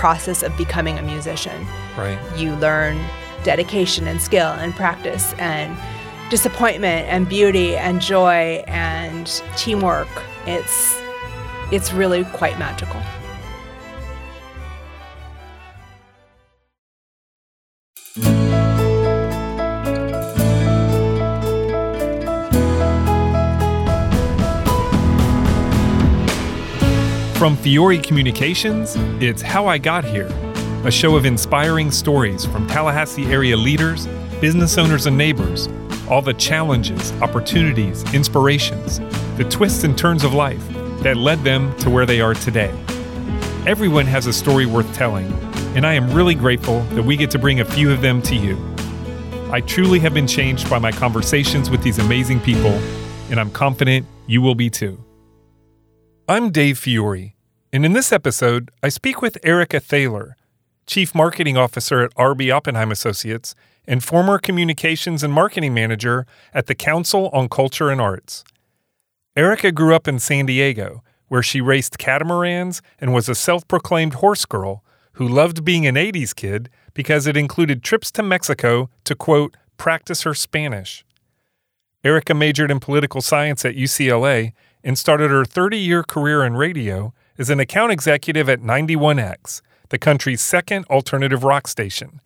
process of becoming a musician. Right. You learn dedication and skill and practice and disappointment and beauty and joy and teamwork. It's it's really quite magical. From Fiore Communications, it's How I Got Here, a show of inspiring stories from Tallahassee area leaders, business owners, and neighbors. All the challenges, opportunities, inspirations, the twists and turns of life that led them to where they are today. Everyone has a story worth telling, and I am really grateful that we get to bring a few of them to you. I truly have been changed by my conversations with these amazing people, and I'm confident you will be too. I'm Dave Fiore, and in this episode, I speak with Erica Thaler, Chief Marketing Officer at RB Oppenheim Associates and former Communications and Marketing Manager at the Council on Culture and Arts. Erica grew up in San Diego, where she raced catamarans and was a self proclaimed horse girl who loved being an 80s kid because it included trips to Mexico to, quote, practice her Spanish. Erica majored in political science at UCLA and started her 30 year career in radio as an account executive at 91X, the country's second alternative rock station.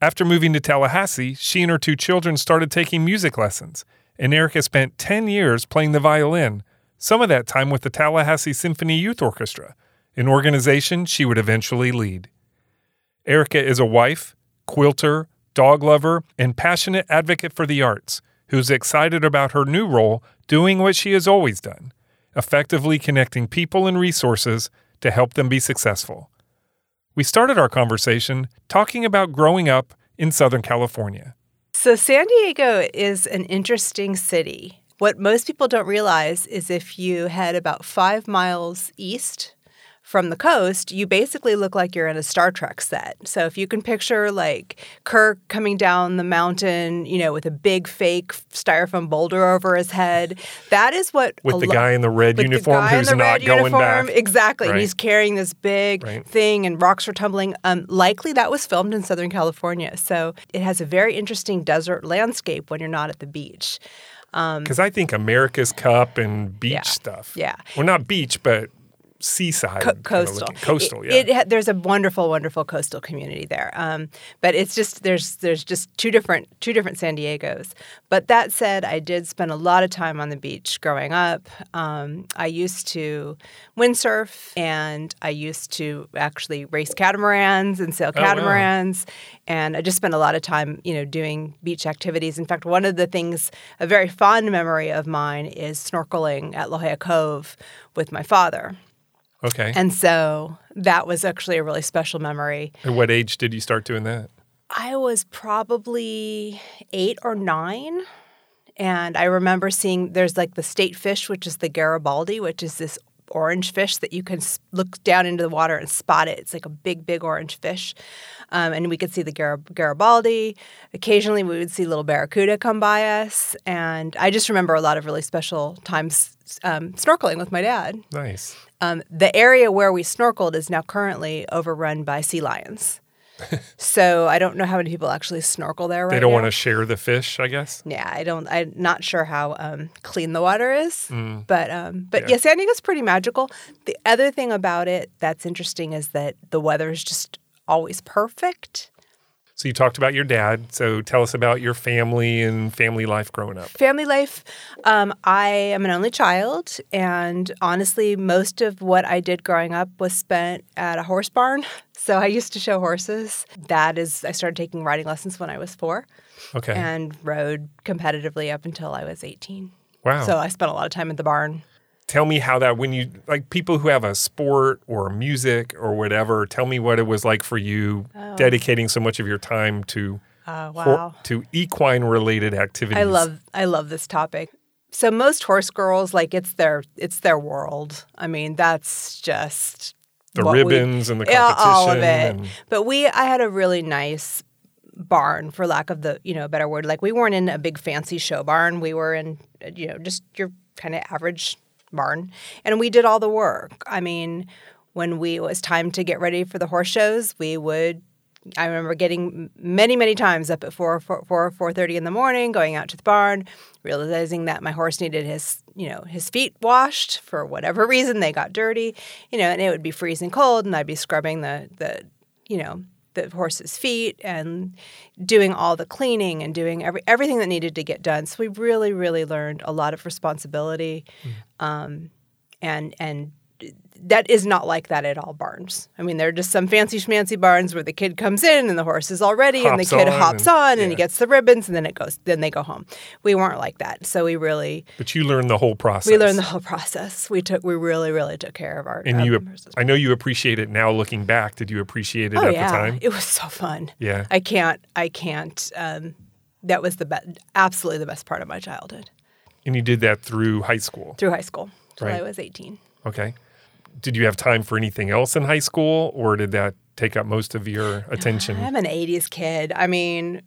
After moving to Tallahassee, she and her two children started taking music lessons, and Erica spent 10 years playing the violin, some of that time with the Tallahassee Symphony Youth Orchestra, an organization she would eventually lead. Erica is a wife, quilter, dog lover, and passionate advocate for the arts who's excited about her new role doing what she has always done effectively connecting people and resources to help them be successful. We started our conversation talking about growing up in Southern California. So, San Diego is an interesting city. What most people don't realize is if you head about five miles east from the coast, you basically look like you're in a Star Trek set. So if you can picture like Kirk coming down the mountain, you know, with a big fake styrofoam boulder over his head, that is what with the lo- guy in the red uniform the who's not going uniform, back. Exactly. Right. And he's carrying this big right. thing and rocks are tumbling. Um, likely that was filmed in Southern California. So it has a very interesting desert landscape when you're not at the beach. Because um, I think America's Cup and beach yeah, stuff. Yeah. Well, not beach, but seaside, Co- coastal, coastal. It, yeah, it, there's a wonderful, wonderful coastal community there. Um, but it's just there's there's just two different two different San Diego's. But that said, I did spend a lot of time on the beach growing up. Um, I used to windsurf, and I used to actually race catamarans and sail catamarans. Oh, wow. And I just spent a lot of time, you know, doing beach activities. In fact, one of the things, a very fond memory of mine, is snorkeling at La Jolla Cove with my father. Okay. And so that was actually a really special memory. At what age did you start doing that? I was probably eight or nine. And I remember seeing there's like the state fish, which is the Garibaldi, which is this orange fish that you can look down into the water and spot it. It's like a big, big orange fish. Um, and we could see the Gar- Garibaldi. Occasionally, we would see little barracuda come by us. And I just remember a lot of really special times um, snorkeling with my dad. Nice. Um, the area where we snorkeled is now currently overrun by sea lions. so I don't know how many people actually snorkel there right They don't now. want to share the fish, I guess. Yeah, I don't. I'm not sure how um, clean the water is, Mm. but um, but Yeah. yeah. San Diego's pretty magical. The other thing about it that's interesting is that the weather is just always perfect. So you talked about your dad. So tell us about your family and family life growing up. Family life. Um, I am an only child, and honestly, most of what I did growing up was spent at a horse barn. So I used to show horses. That is, I started taking riding lessons when I was four, Okay. and rode competitively up until I was 18. wow. So I spent a lot of time at the barn. Tell me how that when you like people who have a sport or music or whatever tell me what it was like for you Oh. dedicating so much of your time to hor- wow! to equine related activities I love I love this topic. So most horse girls like it's their it's their world. I mean, that's just the what we- ribbons and the competition all of it. and- But we I had a really nice barn for lack of the, you know, better word. Like we weren't in a big fancy show barn. We were in uh, you know, just your kind of average barn. And we did all the work. I mean, when we it was time to get ready for the horse shows, we would. I remember getting many, many times up at 4, 4, 4, 4.30 in the morning, going out to the barn, realizing that my horse needed his, you know, his feet washed for whatever reason. They got dirty, you know, and it would be freezing cold, and I'd be scrubbing the, the you know, the horse's feet and doing all the cleaning and doing every, everything that needed to get done. So we really, really learned a lot of responsibility, Mm. um, and and that is not like that at all barns. I mean, there are just some fancy schmancy barns where the kid comes in and the horse is all ready and the kid on hops and- on and he gets the ribbons and then it goes then they go home. We weren't like that. So we really But you learned the whole process. we learned the whole process. We took we really really took care of our And um, you, horses. I know you appreciate it now. Looking back, did you appreciate it oh at yeah, the time? it was so fun. yeah. I can't I can't um, that was the best absolutely the best part of my childhood And you did that through high school. through high school Right. I was 18. Okay. Did you have time for anything else in high school, or did that take up most of your attention? I'm an 80s kid. I mean,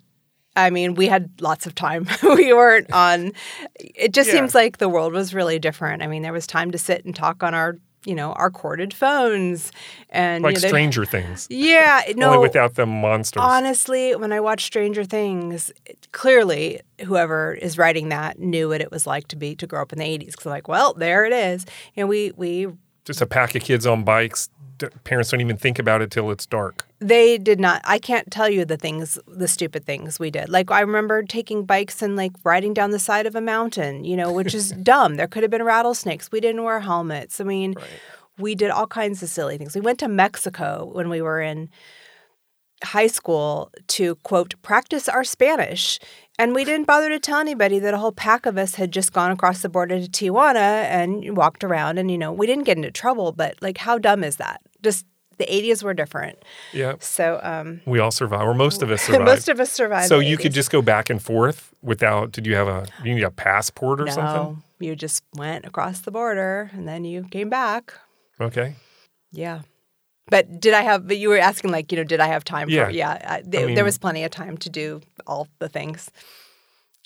I mean, we had lots of time. we weren't on. It just Yeah. seems like the world was really different. I mean, there was time to sit and talk on our, you know, our corded phones and like you know, Stranger Things, Yeah, no. only without the monsters. Honestly, when I watched Stranger Things, it- clearly whoever is writing that knew what it was like to be to grow up in the 80s. Because like, well, there it is. You know, we we Just a pack of kids on bikes. Parents don't even think about it till it's dark. they did not i can't tell you the things the stupid things we did. Like i remember taking bikes and like riding down the side of a mountain you know which is dumb. There could have been rattlesnakes. We didn't wear helmets. I mean we did all kinds of silly things. We went to mexico when we were in high school to quote practice our spanish and we didn't bother to tell anybody that a whole pack of us had just gone across the border to tijuana and walked around and you know we didn't get into trouble but like how dumb is that just the 80s were different Yeah, so um, we all survived, or most of us survived. most of us survived. so you could just go back and forth without. Did you have a? You need a passport or no, something? you just went across the border and then you came back. Okay. Yeah. But did I have? But you were asking, like, you know, did I have time Yeah. for? Yeah, I, th- mean- there was plenty of time to do all the things.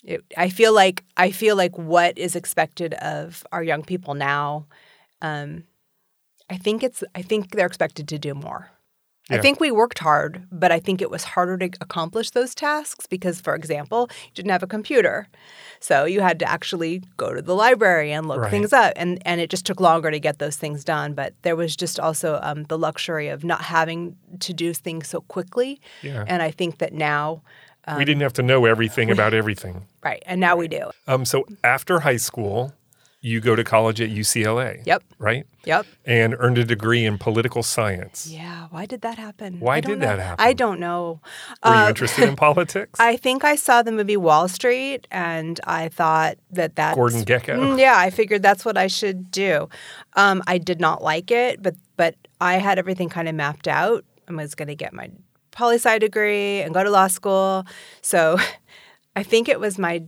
It, I feel like I feel like what is expected of our young people now. Um, I think it's. I think they're expected to do more. I think we worked hard, but I think it was harder to accomplish those tasks because, for example, you didn't have a computer. So you had to actually go to the library and look Right. things up. And, and it just took longer to get those things done. But there was just also um, the luxury of not having to do things so quickly. Yeah. And I think that now, we didn't have to know everything about everything. right, and now we do. Um, so after high school, you go to college at UCLA. Yep. Right. Yep. And earned a degree in political science. Yeah. Why did that happen? Why did know. that happen? I don't know. Were you Uh, interested in politics? I think I saw the movie Wall Street, and I thought that that's Gordon Gekko. Mm, yeah, I figured that's what I should do. Um, I did not like it, but but I had everything kind of mapped out. I was going to get my poli sci degree and go to law school. So I think it was my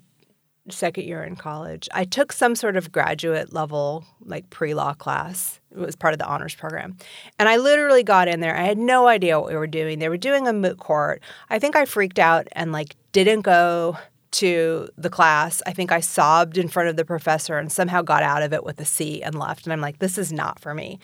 second year in college. I took some sort of graduate level, like pre law class. It was part of the honors program. And I literally got in there. I had no idea what we were doing. They were doing a moot court. I think I freaked out and like didn't go to the class. I think I sobbed in front of the professor and somehow got out of it with a C and left. And I'm like, this is not for me.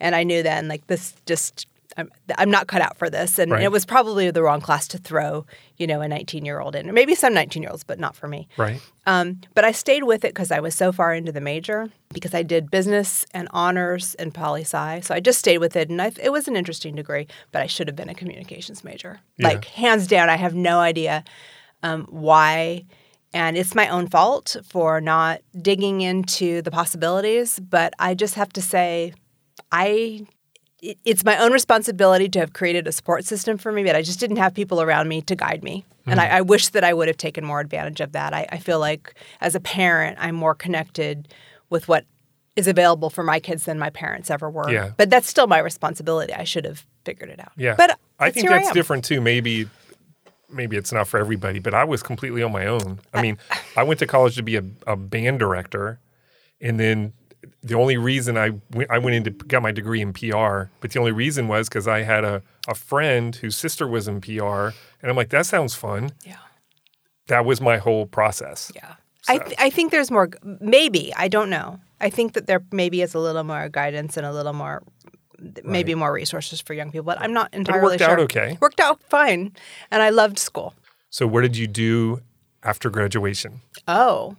And I knew then, like, this just, I'm, I'm not cut out for this. And Right. it was probably the wrong class to throw, you know, a 19 year old in, or maybe some 19 year olds, but not for me. right. Um, but I stayed with it because I was so far into the major because I did business and honors and poli sci. So I just stayed with it, and I, it was an interesting degree. But I should have been a communications major, Yeah. like hands down. I have no idea um, why, and it's my own fault for not digging into the possibilities. But I just have to say, I it's my own responsibility to have created a support system for me, but I just didn't have people around me to guide me. And I, hmm. I wish that I would have taken more advantage of that. I, I feel like as a parent, I'm more connected with what is available for my kids than my parents ever were. Yeah. But that's still my responsibility. I should have figured it out. Yeah. But I think that's am. different too. Maybe maybe it's not for everybody, but I was completely on my own. I mean, I went to college to be a, a band director, and then the only reason I went, I went into got my degree in PR, but the only reason was because I had a, a friend whose sister was in PR, and I'm like, that sounds fun. Yeah. That was my whole process. Yeah. I, th- I think there's more, maybe, I don't know. I think that there maybe is a little more guidance and a little more maybe more resources for young people. But I'm not But it entirely worked sure. out okay. Worked out fine, and I loved school. So what did you do after graduation? Oh,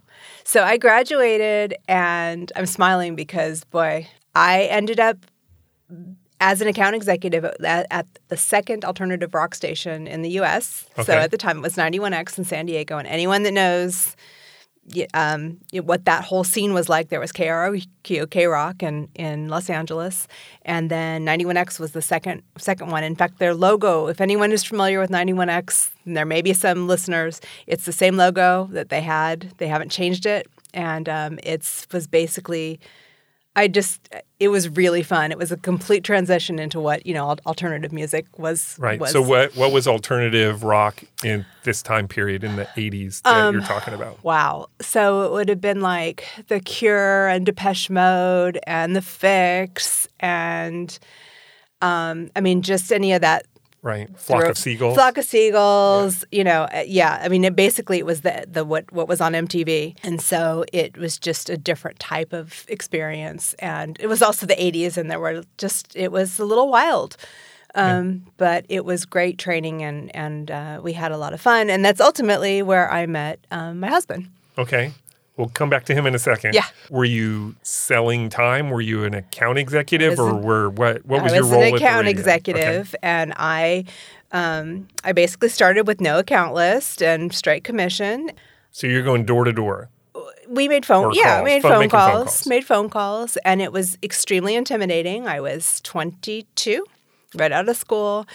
so I graduated, and I'm smiling because boy, I ended up as an account executive at, at the second alternative rock station in the U.S. So at the time, it was 91X in San Diego, and anyone that knows um, what that whole scene was like, there was KROQ, K Rock in, in Los Angeles, and then 91X was the second second one. In fact, their logo, if anyone is familiar with 91X, and there may be some listeners, it's the same logo that they had. They haven't changed it, and um, it's was basically. I just it was really fun. It was a complete transition into what you know alternative music was. Right. Was. So what what was alternative rock in this time period in the 80s that Um, you're talking about? Wow. So it would have been like The Cure and Depeche Mode and The Fixx and um, I mean just any of that Right. Flock of Seagulls. Flock of Seagulls, you know, uh, yeah. I mean, it basically it was the the what what was on MTV, and so it was just a different type of experience, and it was also the '80s, and there were just it was a little wild. Um, But it was great training, and and uh, we had a lot of fun, and that's ultimately where I met um, my husband. Okay. We'll come back to him in a second. Yeah. Were you selling time? Were you an account executive or an- were what what was, I your role an at the account executive, and I um, I basically started with no account list and straight commission. So you're going door to door. we made phone Or yeah calls, we made phone- phone making phone calls, calls. made phone calls and it was extremely intimidating i was 22 right out of school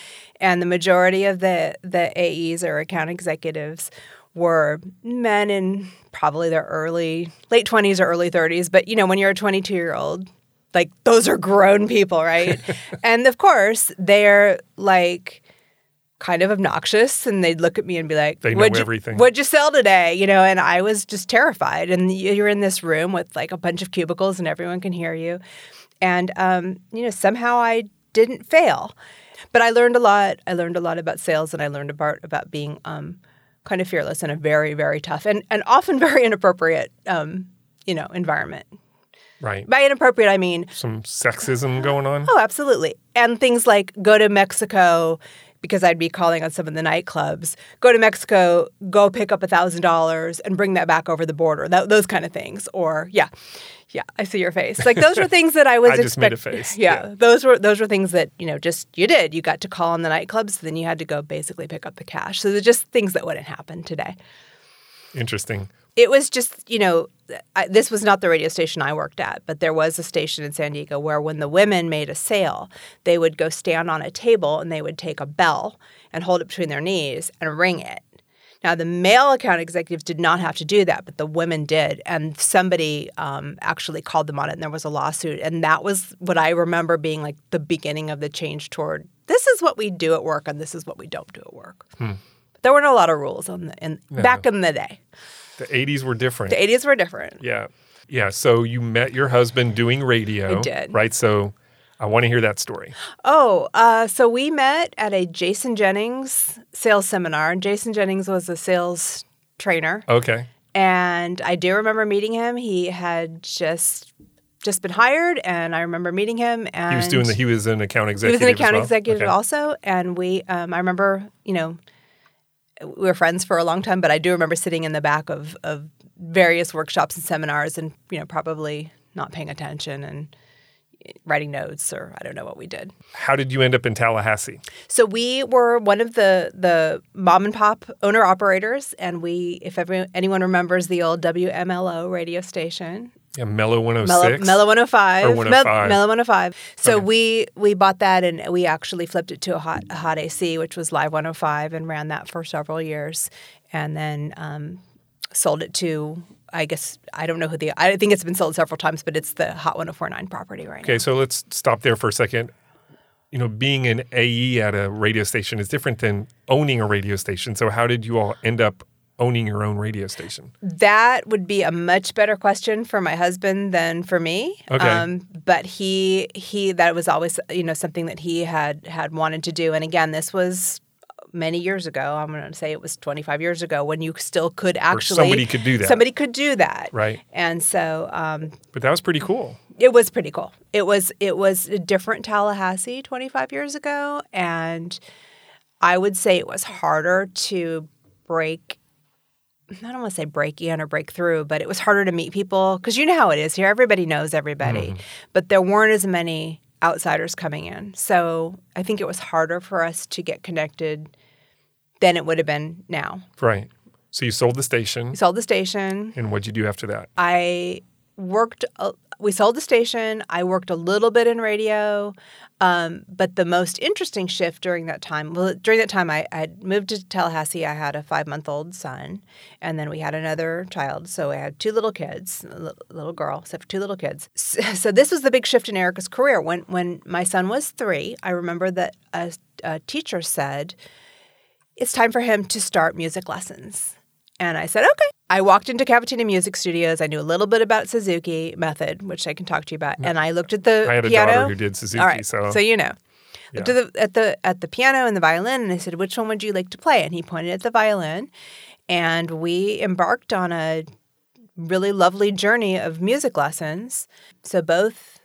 and the majority of the the aes or account executives were men in probably their early late 20s or early 30s but you know when you're a 22 year old like those are grown people right? And of course they're like kind of obnoxious and they'd look at me and be like They know "What'd you- everything." what'd you sell today? You know and i was just terrified. And you're in this room with like a bunch of cubicles and everyone can hear you. And um, you know somehow i didn't fail. But i learned a lot i learned a lot about sales and i learned about about being um, kind of fearless in a very very tough and, and often very inappropriate um, you know environment Right. by inappropriate i mean Some sexism going on. Oh, absolutely. And things like go to Mexico because I'd be calling on some of the nightclubs. Go to Mexico, go pick up a thousand dollars and bring that back over the border. That, those kind of things. Or yeah, yeah, I see your face. Like those were things that I was. I just made a face. Yeah, Yeah. those were those were things that you know just you did. You got to call on the nightclubs, then you had to go basically pick up the cash. So they're just things that wouldn't happen today Interesting. It was just you know I, this was not the radio station i worked at but there was a station in san diego where when the women made a sale they would go stand on a table and they would take a bell and hold it between their knees and ring it. Now the male account executives did not have to do that but the women did and somebody um, actually called them on it and there was a lawsuit and that was what i remember being like the beginning of the change toward this is what we do at work and this is what we don't do at work. There weren't a lot of rules on the in, back in the day The 80s were different. the 80s were different. Yeah. Yeah. So you met your husband doing radio. I did. Right. So I want to hear that story. Oh, uh, so we met at a Jason Jennings sales seminar. And Jason Jennings was a sales trainer. Okay. And I do remember meeting him. He had just just been hired, and I remember meeting him. And He was doing the, he was an account executive. he was an account well? executive Okay. also, and we. Um, I remember, you know, we were friends for a long time, but I do remember sitting in the back of of various workshops and seminars, and you know, probably not paying attention and eh, writing notes, or I don't know what we did. How did you end up in Tallahassee? So we were one of the the mom and pop owner operators, and we, if every, anyone remembers the old WMLO radio station, Yeah, Mellow 106. Mellow, Mellow 105, Or Mel- 105. Mellow 105. So Okay. we we bought that, and we actually flipped it to a hot a hot AC, which was Live 105, and ran that for several years, and then um, sold it to. I guess I don't know who the. I think it's been sold several times, but it's the Hot 1049 property right now. Okay, so let's stop there for a second. You know, being an AE at a radio station is different than owning a radio station. So, how did you all end up owning your own radio station? That would be a much better question for my husband than for me. Okay. but he he that was always you know something that he had had wanted to do. And again, this was many years ago. I'm going to say it was 25 years ago when you still could actually somebody could do that. Somebody could do that, Right. And so um, But that was pretty cool. it was pretty cool. It was it was a different Tallahassee 25 years ago, and I would say it was harder to break. I don't want to say break in or break through, but it was harder to meet people because you know how it is here. Everybody knows everybody, mm-hmm. but there weren't as many outsiders coming in. So I think it was harder for us to get connected than it would have been now. Right. So you sold the station. Sold the station. And what'd you do after that? I worked. We sold the station. I worked a little bit in radio, um, but the most interesting shift during that time. Well, during that time, I had moved to Tallahassee. I had a five-month-old son, and then we had another child. So I had two little kids, a little girl, except for two little kids. So, so this was the big shift in Erica's career. When when my son was three, I remember that a, a teacher said, "It's time for him to start music lessons." And I said, okay. I walked into Cavatina Music Studios. I knew a little bit about Suzuki method, which I can talk to you about. And I looked at the piano. I had a piano. daughter who did Suzuki, All right, so, so you know. Yeah. Looked at the, at the at the piano and the violin, and I said, "Which one would you like to play?" And he pointed at the violin, and we embarked on a really lovely journey of music lessons. So both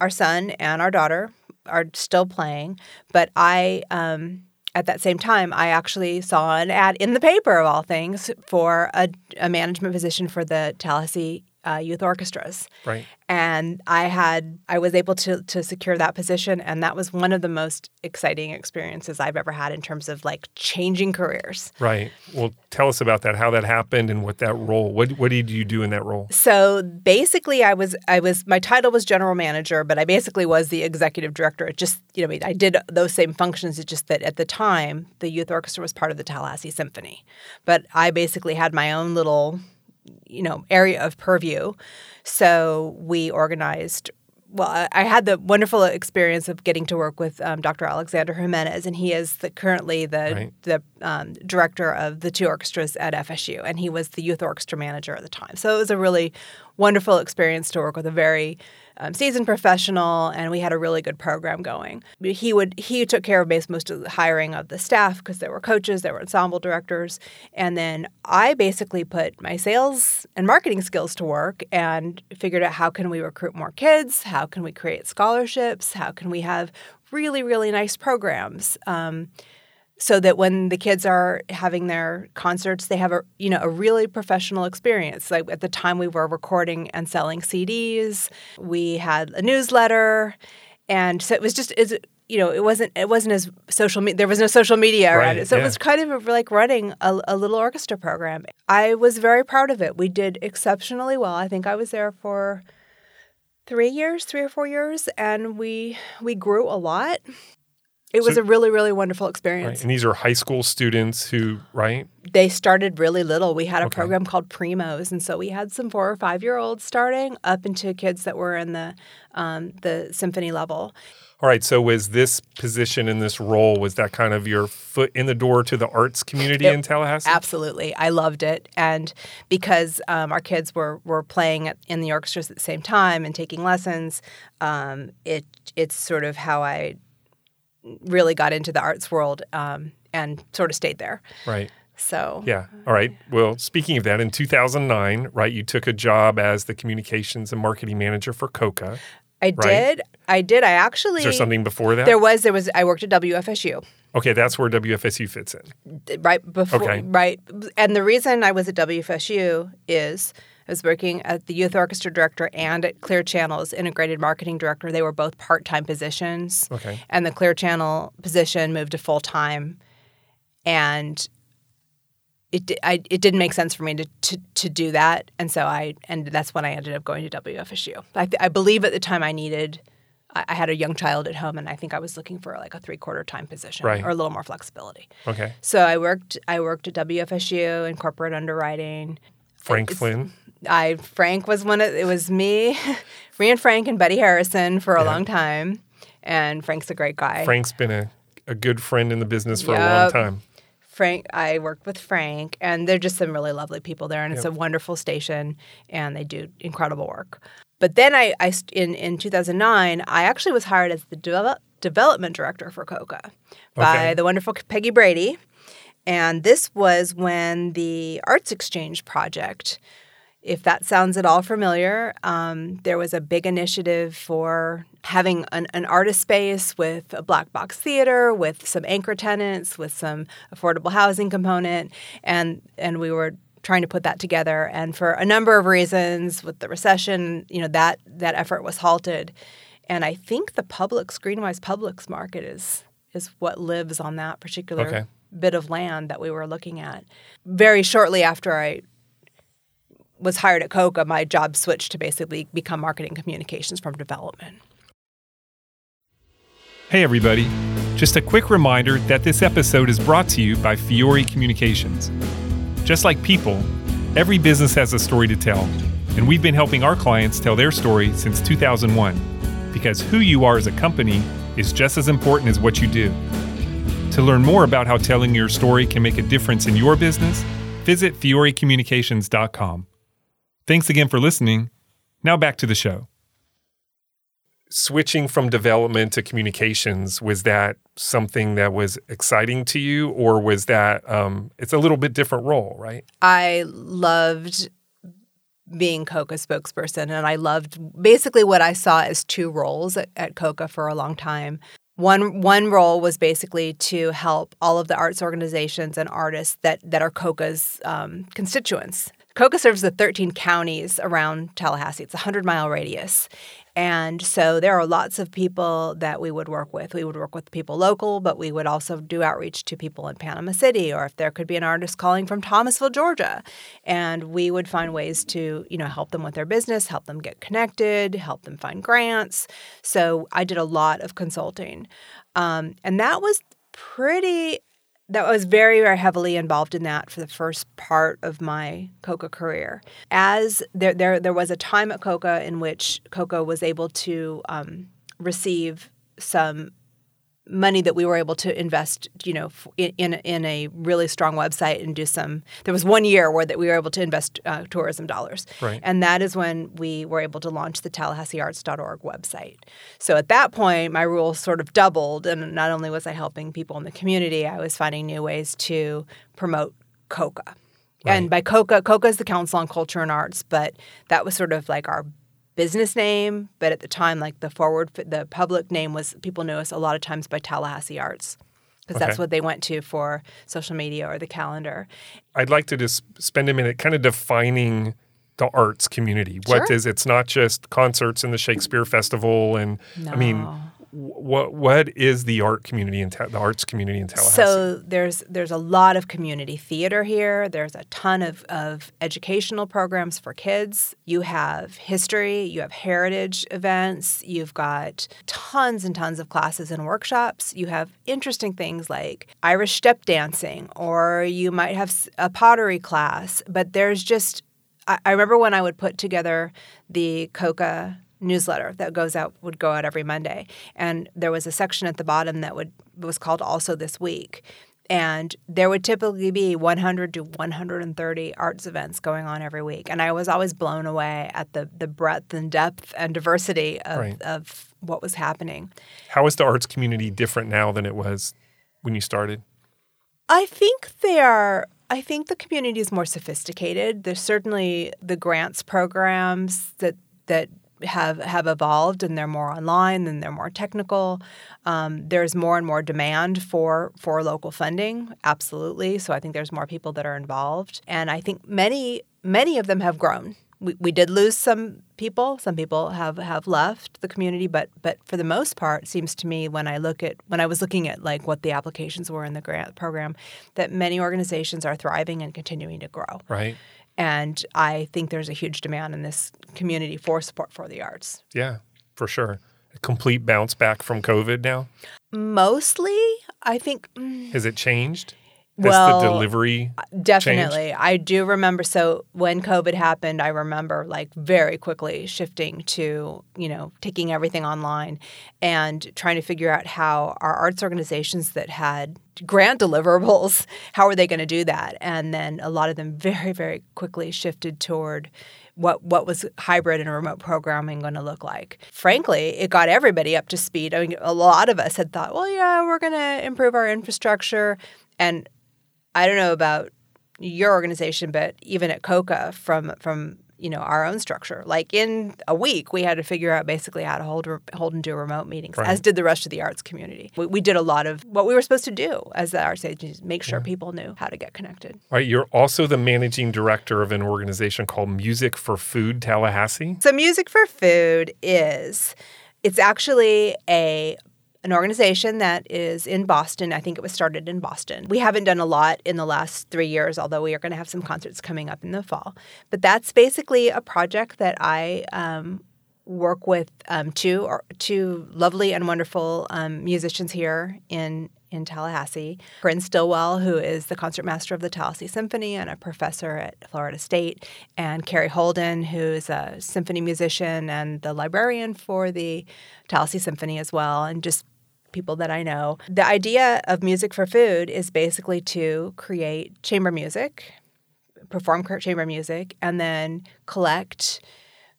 our son and our daughter are still playing, but I um, at that same time I actually saw an ad in the paper of all things for a, a management position for the Tallahassee uh, youth orchestras right. and I had I was able to to secure that position, and that was one of the most exciting experiences I've ever had in terms of like changing careers. Right. Well, tell us about that, how that happened and what that role, what, what did you do in that role? So basically, I was I was my title was general manager, but I basically was the executive director. It just you know I, mean, I did those same functions. It's just that at the time the youth orchestra was part of the Tallahassee Symphony, but I basically had my own little you know area of purview. So we organized. Well, I- had the wonderful experience of getting to work with um, Dr. Alexander Jimenez, and he is the, currently the Right. the um, director of the two orchestras at FSU, and he was the youth orchestra manager at the time. So it was a really wonderful experience to work with a very um, seasoned professional, and we had a really good program going. He would he took care of most of the hiring of the staff because there were coaches, there were ensemble directors, and then I basically put my sales and marketing skills to work and figured out how can we recruit more kids, how can we create scholarships, how can we have really really nice programs. Um, so that when the kids are having their concerts they have a you know a really professional experience. Like at the time we were recording and selling CDs we had a newsletter and so it was just is you know it wasn't it wasn't as social media there was no social media around Right, it so yeah. it was kind of like running a, a little orchestra program. I was very proud of it. We did exceptionally well. I think i was there for three years three or four years and we we grew a lot it was So- a really really wonderful experience Right. And these are high school students who, right? they started really little. We had a Okay. program called Primos, and so we had some four or five year olds starting up into kids that were in the um, the symphony level. All right. So was this position in this role, was that kind of your foot in the door to the arts community It- in Tallahassee? Absolutely, I loved it, and because um, our kids were were playing in the orchestras at the same time and taking lessons, um, it it's sort of how I really got into the arts world um, and sort of stayed there. Right. So Yeah. All right. Well, speaking of that, in 2009, right, you took a job as the communications and marketing manager for Coca. I did. I did. I actually Is there something before that? there was there was I worked at WFSU. okay, that's where WFSU fits in. right before Okay. right and the reason i was at wfsu is i was working at the youth orchestra director and at clear channel's integrated marketing director they were both part-time positions Okay. and the clear channel position moved to full-time and it, I, it didn't make sense for me to, to, to do that and so i and that's when i ended up going to wfsu i, th- I believe at the time i needed I I had a young child at home, and I think I was looking for like a three-quarter time position Right. or a little more flexibility. Okay. So I worked. I worked at WFSU in corporate underwriting. Frank It's- Flynn. I Frank was one of. It was me, me and Frank and Betty Harrison for a Yeah. long time, and Frank's a great guy. Frank's been a, a good friend in the business for a long time. Frank, I worked with Frank, and they're just some really lovely people there, and it's a wonderful station, and they do incredible work. But then I, I in in 2009, I actually was hired as the develop, development director for COCA by Okay. the wonderful Peggy Brady. And this was when the Arts Exchange Project, if that sounds at all familiar, um, there was a big initiative for having an, an artist space with a black box theater, with some anchor tenants, with some affordable housing component, and and we were trying to put that together. And for a number of reasons, with the recession, you know that that effort was halted. And I think the public GreenWise Publix market is is what lives on that particular Okay. bit of land that we were looking at. Very shortly after I was hired at Coca, my job switched to basically become marketing communications from development. Hey, everybody. Just a quick reminder that this episode is brought to you by Fiore Communications. Just like people, every business has a story to tell, and we've been helping our clients tell their story since 2001 because who you are as a company is just as important as what you do. To learn more about how telling your story can make a difference in your business, visit fiorecommunications.com. Thanks again for listening. Now back to the show. Switching from development to communications, was that something that was exciting to you, or was that um, it's a little bit different role, right? I loved being Coca spokesperson, and I loved basically what I saw as two roles at, at Coca for a long time. One one role was basically to help all of the arts organizations and artists that that are Coca's um, constituents. Coca serves the 13 counties around Tallahassee. It's a 100 mile radius. And so there are lots of people that we would work with. We would work with people local, but we would also do outreach to people in Panama City or if there could be an artist calling from Thomasville, Georgia. And we would find ways to, you know, help them with their business, help them get connected, help them find grants. So I did a lot of consulting. Um, and that was pretty that was very very heavily involved in that for the first part of my coca career. As there there, there was a time at coca in which coca was able to um, receive some money that we were able to invest, you know, in in, in a really strong website and do some. There was one year where that we were able to invest uh, tourism dollars, Right. and that is when we were able to launch the TallahasseeArts.org website. So at that point, my role sort of doubled, and not only was I helping people in the community, I was finding new ways to promote COCA. And by COCA, COCA is the Council on Culture and Arts, but that was sort of like our business name. But at the time, like the forward, the public name was people knew us a lot of times by Tallahassee Arts because that's what they went to for social media or the calendar. I'd like to just spend a minute kind of defining the arts community. What Sure. is it's not just concerts and the Shakespeare Festival and I mean No. What what is the art community in the arts community in Tallahassee? So there's there's a lot of community theater here. There's a ton of, of educational programs for kids. You have history, you have heritage events, you've got tons and tons of classes and workshops. You have interesting things like Irish step dancing, or you might have a pottery class. But there's just I remember when I would put together the Coca newsletter that goes out would go out every Monday, and there was a section at the bottom that would was called also this week. And there would typically be 100 to 130 arts events going on every week. And I was always blown away at the, the breadth and depth and diversity of, Right. of what was happening. How is the arts community different now than it was when you started? I think they are. I think the community is more sophisticated. There's certainly the grants programs that that have have evolved, and they're more online and they're more technical. Um, there's more and more demand for for local funding. Absolutely. So I think there's more people that are involved, and I think many many of them have grown. We, we did lose some people. Some people have, have left the community, but but for the most part, seems to me when I look at when I was looking at like what the applications were in the grant program, that many organizations are thriving and continuing to grow. Right? And I think there's a huge demand in this community for support for the arts. Yeah, for sure. A complete bounce back from COVID now. Mostly, I think mm, Has it changed? Has Well, the delivery Definitely. I do remember. So when COVID happened, I remember like very quickly shifting to, you know, taking everything online and trying to figure out how our arts organizations that had grant deliverables, how are they going to do that? And then a lot of them very, very quickly shifted toward what what was hybrid and remote programming going to look like. Frankly, it got everybody up to speed. I mean, a lot of us had thought, well, yeah, we're going to improve our infrastructure, and I don't know about your organization, but even at COCA, from from you know our own structure. Like in a week, we had to figure out basically how to hold hold and do remote meetings, right. as did the rest of the arts community. We, we, did a lot of what we were supposed to do as the arts agencies, make sure yeah. people knew how to get connected. All right, you're also the managing director of an organization called Music for Food Tallahassee. So Music for Food is it's actually a an organization that is in Boston. I think it was started in Boston. We haven't done a lot in the last three years, although we are going to have some concerts coming up in the fall. But that's basically a project that I um, work with um, two or two lovely and wonderful um, musicians here in in Tallahassee. Corinne Stillwell, who is the concertmaster of the Tallahassee Symphony and a professor at Florida State, and Carrie Holden, who is a symphony musician and the librarian for the Tallahassee Symphony as well, and just people that I know. The idea of Music for Food is basically to create chamber music, perform chamber music, and then collect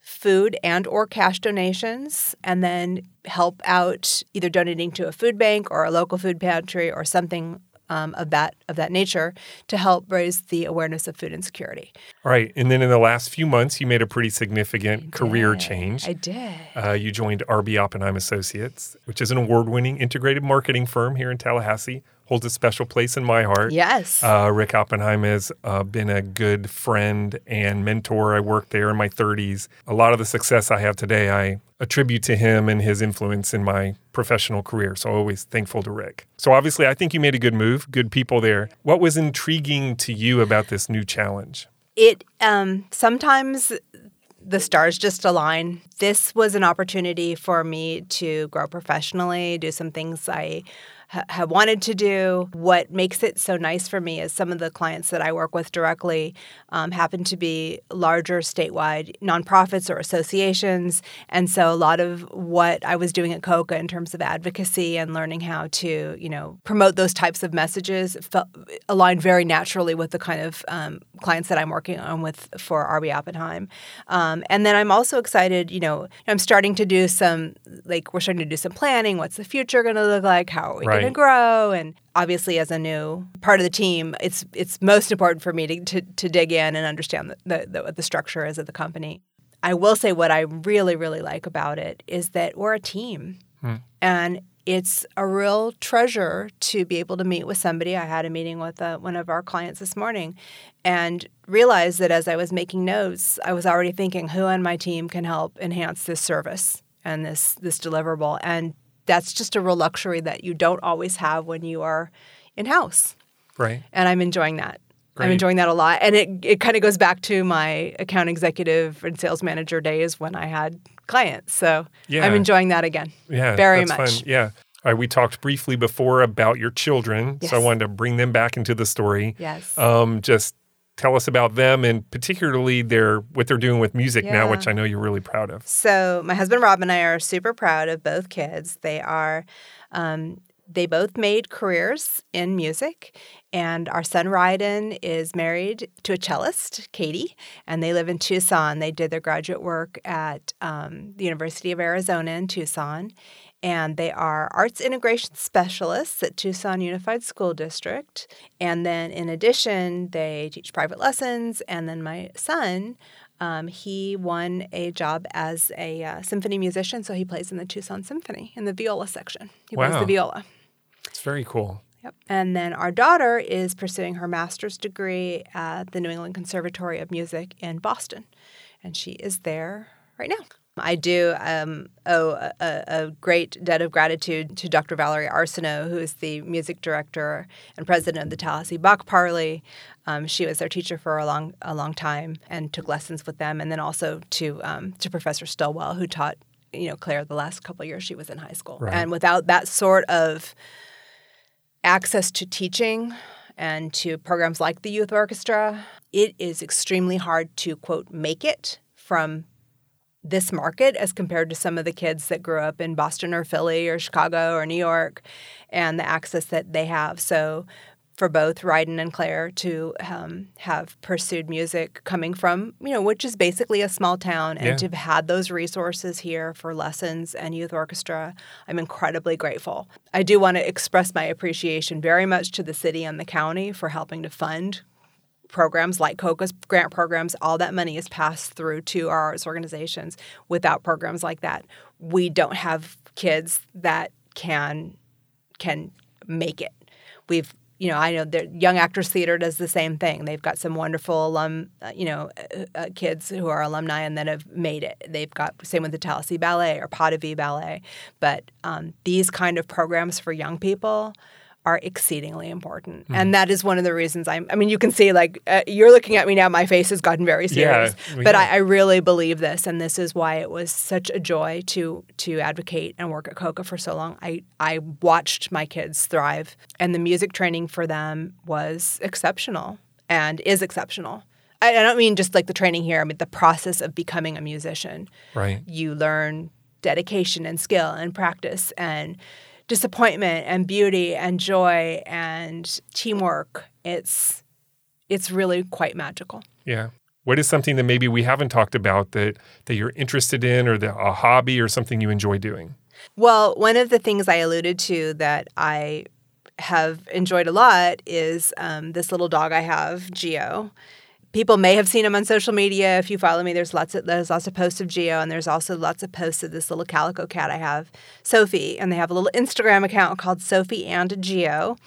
food and or cash donations and then help out either donating to a food bank or a local food pantry or something um, of that of that nature to help raise the awareness of food insecurity. All right, and then in the last few months, you made a pretty significant career change. I did. Uh, you joined RB Oppenheim Associates, which is an award-winning integrated marketing firm here in Tallahassee holds a special place in my heart. Yes. Uh, Rick Oppenheim has uh, been a good friend and mentor. I worked there in my 30s. A lot of the success I have today, I attribute to him and his influence in my professional career. So always thankful to Rick. So obviously, I think you made a good move, good people there. What was intriguing to you about this new challenge? It um, sometimes the stars just align. This was an opportunity for me to grow professionally, do some things I have wanted to do. What makes it so nice for me is some of the clients that I work with directly um, happen to be larger statewide nonprofits or associations. And so a lot of what I was doing at COCA in terms of advocacy and learning how to, you know, promote those types of messages felt, aligned very naturally with the kind of um, clients that I'm working on with for RB Oppenheim. Um, and then I'm also excited, you know, I'm starting to do some, like, we're starting to do some planning. What's the future going to look like? How are we right. To grow? And obviously, as a new part of the team, it's it's most important for me to, to, to dig in and understand the, the, the, the structure is of the company. I will say what I really, really like about it is that we're a team. Hmm. And it's a real treasure to be able to meet with somebody. I had a meeting with uh, one of our clients this morning and realized that as I was making notes, I was already thinking who on my team can help enhance this service and this this deliverable. And that's just a real luxury that you don't always have when you are in house. Right. And I'm enjoying that. Great. I'm enjoying that a lot. And it, it kind of goes back to my account executive and sales manager days when I had clients. So yeah. I'm enjoying that again. Yeah. Very much. Fun. Yeah. All right, we talked briefly before about your children. Yes. So I wanted to bring them back into the story. Yes. Um, just tell us about them and particularly their what they're doing with music yeah. now, which I know you're really proud of. So my husband Rob and I are super proud of both kids. They are um, they both made careers in music, and our son Ryden is married to a cellist, Katie, and they live in Tucson. They did their graduate work at um, the University of Arizona in Tucson, and they are arts integration specialists at Tucson Unified School District. And then, in addition, they teach private lessons. And then, my son um, he won a job as a uh, symphony musician, so he plays in the Tucson Symphony in the viola section. He wow. plays the viola. It's very cool. Yep. And then our daughter is pursuing her master's degree at the New England Conservatory of Music in Boston, and she is there right now. I do um, owe a, a, great debt of gratitude to Dr. Valerie Arsenault, who is the music director and president of the Tallahassee Bach Parley. Um, she was their teacher for a long, a long time and took lessons with them, and then also to um, to Professor Stillwell, who taught you know Claire the last couple years she was in high school. Right. And without that sort of access to teaching and to programs like the youth orchestra, it is extremely hard to quote make it from this market as compared to some of the kids that grew up in Boston or Philly or Chicago or New York and the access that they have. So for both Ryden and Claire to um, have pursued music coming from, you know, which is basically a small town, and Yeah. to have had those resources here for lessons and youth orchestra. I'm incredibly grateful. I do want to express my appreciation very much to the city and the county for helping to fund programs like COCA's grant programs, all that money is passed through to our arts organizations. Without programs like that, we don't have kids that can can make it. We've you know, I know the Young Actors Theater does the same thing. They've got some wonderful alum, uh, you know, uh, uh, kids who are alumni and then have made it. They've got same with the Tallahassee Ballet or Pas de Vie Ballet. But um, these kind of programs for young people are exceedingly important, and that is one of the reasons I'm. I mean, you can see like uh, you're looking at me now. My face has gotten very serious, we but. I, I really believe this, and this is why it was such a joy to to advocate and work at COCA for so long. I I watched my kids thrive, and the music training for them was exceptional and is exceptional. I, I don't mean just like the training here. I mean the process of becoming a musician Right. you learn dedication and skill and practice and disappointment and beauty and joy and teamwork. It's it's really quite magical. Yeah. What is something that maybe we haven't talked about that that you're interested in or that a hobby or something you enjoy doing? Well, one of the things I alluded to that I have enjoyed a lot is um, this little dog I have, Geo. People may have seen him on social media. If you follow me, there's lots of there's lots of posts of Geo, and there's also lots of posts of this little calico cat I have, Sophie, and they have a little Instagram account called Sophie and Geo,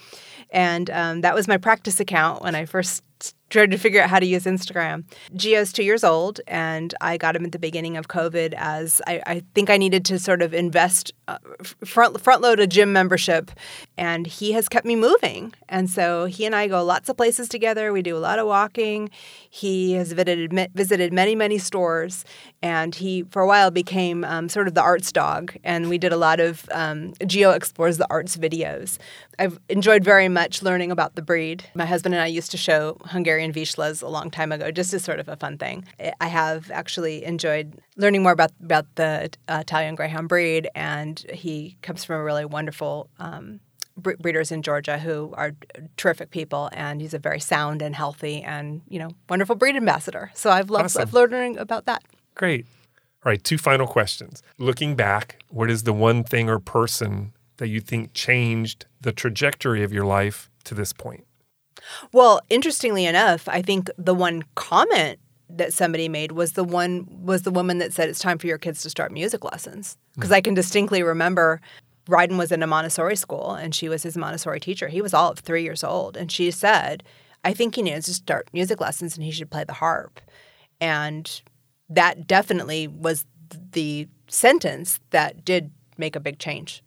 and um, that was my practice account when I first tried to figure out how to use Instagram. Geo's two years old, and I got him at the beginning of COVID as I, I think I needed to sort of invest, uh, front, front load a gym membership, and he has kept me moving. And so he and I go lots of places together. We do a lot of walking. He has visited, visited many, many stores, and he, for a while, became um, sort of the arts dog. And we did a lot of um, Geo Explores the Arts videos. I've enjoyed very much learning about the breed. My husband and I used to show Hungarian Vizslas a long time ago, just as sort of a fun thing. I have actually enjoyed learning more about about the uh, Italian Greyhound breed, and he comes from a really wonderful. Um, Breeders in Georgia who are terrific people, and he's a very sound and healthy and you know wonderful breed ambassador. So I've loved, Awesome. loved learning about that. Great. All right, two final questions. Looking back, what is the one thing or person that you think changed the trajectory of your life to this point? Well, interestingly enough, I think the one comment that somebody made was the one was the woman that said it's time for your kids to start music lessons hmm. because I can distinctly remember Ryden was in a Montessori school and she was his Montessori teacher. He was all of three years old, and she said, "I think he needs to start music lessons and he should play the harp." And that definitely was the sentence that did make a big change.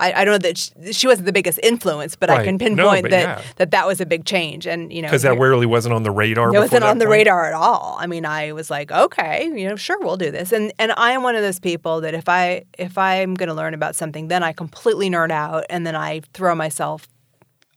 I, I don't know that she, she wasn't the biggest influence, but I can pinpoint but that, yeah. that that was a big change. And you know, Because that really wasn't on the radar. it wasn't on the point? radar at all. I mean, I was like, okay, you know, sure, we'll do this. And and I am one of those people that if I if I'm going to learn about something, then I completely nerd out and then I throw myself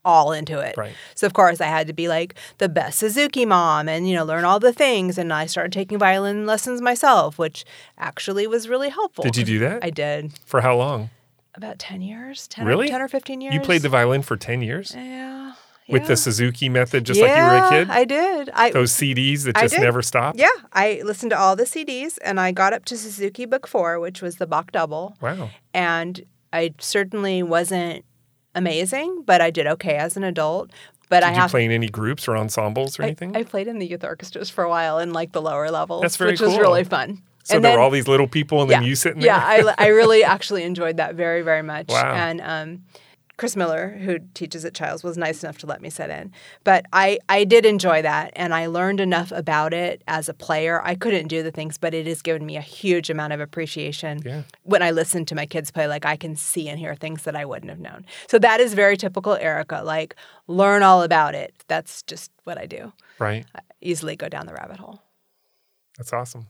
all into it. Right. So of course I had to be like the best Suzuki mom and you know learn all the things and I started taking violin lessons myself, which actually was really helpful. Did you do that? I did. For how long? About 10 years, 10 Really? 10 or 15 years. You played the violin for 10 years Yeah. with the Suzuki method, just like you were a kid? I did. I Those CDs that I just did. never stopped? Yeah, I listened to all the CDs and I got up to Suzuki Book 4, which was the Bach double. Wow. And I certainly wasn't amazing, but I did okay as an adult. But I Did you have play in any groups or ensembles or I, anything? I played in the youth orchestras for a while in like the lower levels, That's very which was really fun. So and there then- were all these little people and then you sitting there? yeah, I, I really actually enjoyed that very, very much. Wow. And um, Chris Miller, who teaches at Chiles, was nice enough to let me sit in. But I, I did enjoy that, and I learned enough about it as a player. I couldn't do the things, but it has given me a huge amount of appreciation. Yeah. When I listen to my kids play, like I can see and hear things that I wouldn't have known. So that is very typical Erica. Like learn all about it. That's just what I do. right. I easily go down the rabbit hole. That's awesome.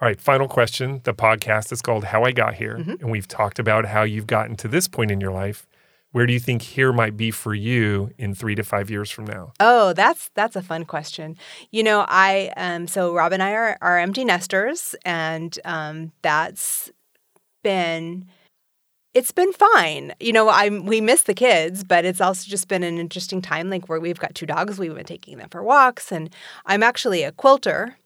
All right, final question. The podcast is called How I Got Here, Mm-hmm. and we've talked about how you've gotten to this point in your life. Where do you think here might be for you in three to five years from now? Oh, that's that's a fun question. You know, I um so Rob and I are, are empty nesters, and um, that's been it's been fine. You know, I we miss the kids, but it's also just been an interesting time. Like where we've got two dogs, we've been taking them for walks, and I'm actually a quilter,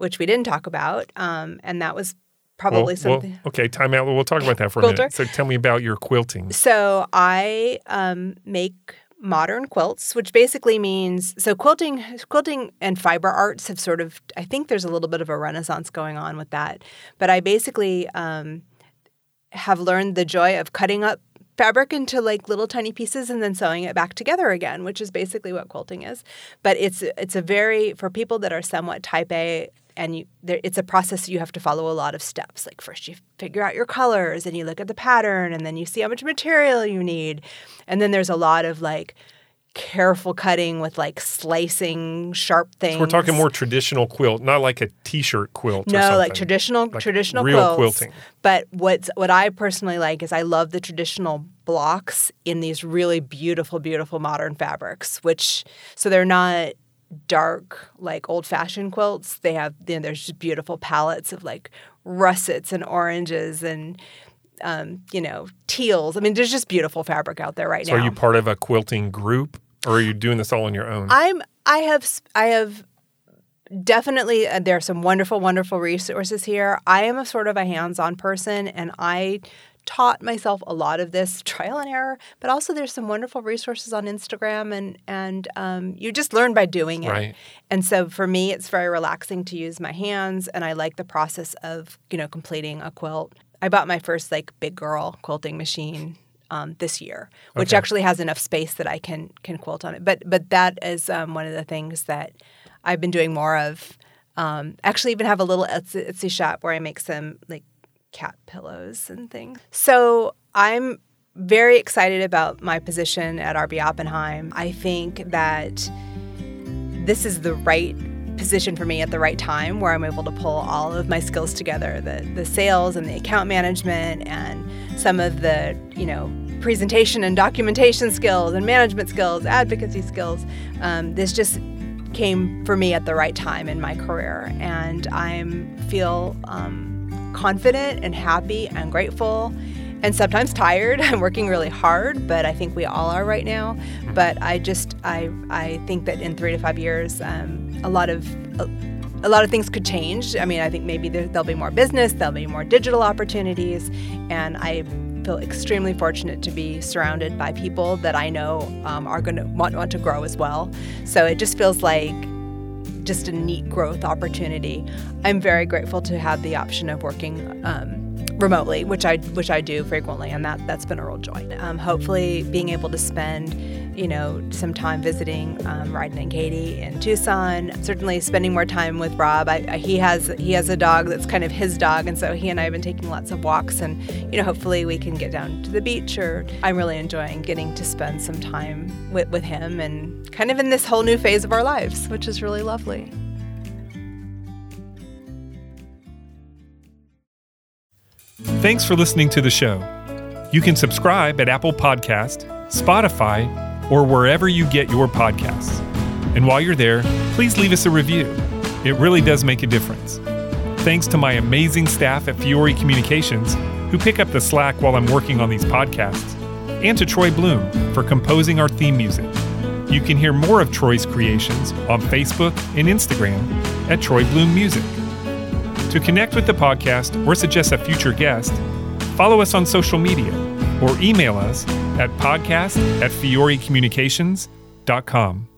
which we didn't talk about, um, and that was probably well, something. Well, okay, time out. We'll talk about that for a minute. So tell me about your quilting. So I um, make modern quilts, which basically means so quilting, quilting and fiber arts have sort of. I think there's a little bit of a renaissance going on with that, but I basically. Um, have learned the joy of cutting up fabric into like little tiny pieces and then sewing it back together again, which is basically what quilting is. But it's it's a very for people that are somewhat type A and you there, it's a process you have to follow a lot of steps. Like first you figure out your colors and you look at the pattern and then you see how much material you need. And then there's a lot of like careful cutting with like slicing sharp things. So we're talking more traditional quilt, not like a t-shirt quilt. No, like traditional Like traditional real quilts. quilting. But what's what I personally like is I love the traditional blocks in these really beautiful, beautiful modern fabrics. Which so they're not dark like old fashioned quilts. They have you know, there's just beautiful palettes of like russets and oranges and um, you know teals. I mean, there's just beautiful fabric out there right So now. are you part of a quilting group, or are you doing this all on your own? I'm I have I have definitely uh, there are some wonderful wonderful resources here. I am a sort of a hands-on person and I taught myself a lot of this trial and error, but also there's some wonderful resources on Instagram and and um, you just learn by doing it. Right. And so for me, it's very relaxing to use my hands, and I like the process of you know completing a quilt. I bought my first like big girl quilting machine um, this year, which Okay. actually has enough space that I can can quilt on it. But but that is um, one of the things that I've been doing more of. Um, actually, even have a little Etsy, Etsy shop where I make some like cat pillows and things. So I'm very excited about my position at RB Oppenheim. I think that this is the right position for me at the right time where I'm able to pull all of my skills together the the sales and the account management and some of the you know presentation and documentation skills and management skills advocacy skills um, this just came for me at the right time in my career. And I feel um, confident and happy and grateful and sometimes tired. I'm working really hard, but I think we all are right now. But I just I I think that in three to five years, um, a lot of a, a lot of things could change. I mean, I think maybe there, there'll be more business, there'll be more digital opportunities, and I feel extremely fortunate to be surrounded by people that I know um, are going to want, want to grow as well. So it just feels like just a neat growth opportunity. I'm very grateful to have the option of working um, remotely, which I which I do frequently, and that that's been a real joy. Um, hopefully, being able to spend, you know, some time visiting um, Ryden and Katie in Tucson. Certainly, spending more time with Rob. I, I, he has he has a dog that's kind of his dog, and so he and I have been taking lots of walks, and you know, hopefully, we can get down to the beach. Or I'm really enjoying getting to spend some time with with him, and kind of in this whole new phase of our lives, which is really lovely. Thanks for listening to the show. You can subscribe at Apple Podcast, Spotify, or wherever you get your podcasts. And while you're there, please leave us a review. It really does make a difference. Thanks to my amazing staff at Fiore Communications, who pick up the slack while I'm working on these podcasts, and to Troy Bloom for composing our theme music. You can hear more of Troy's creations on Facebook and Instagram at Troy Bloom Music. To connect with the podcast or suggest a future guest, follow us on social media or email us at podcast at fiorecommunications.com.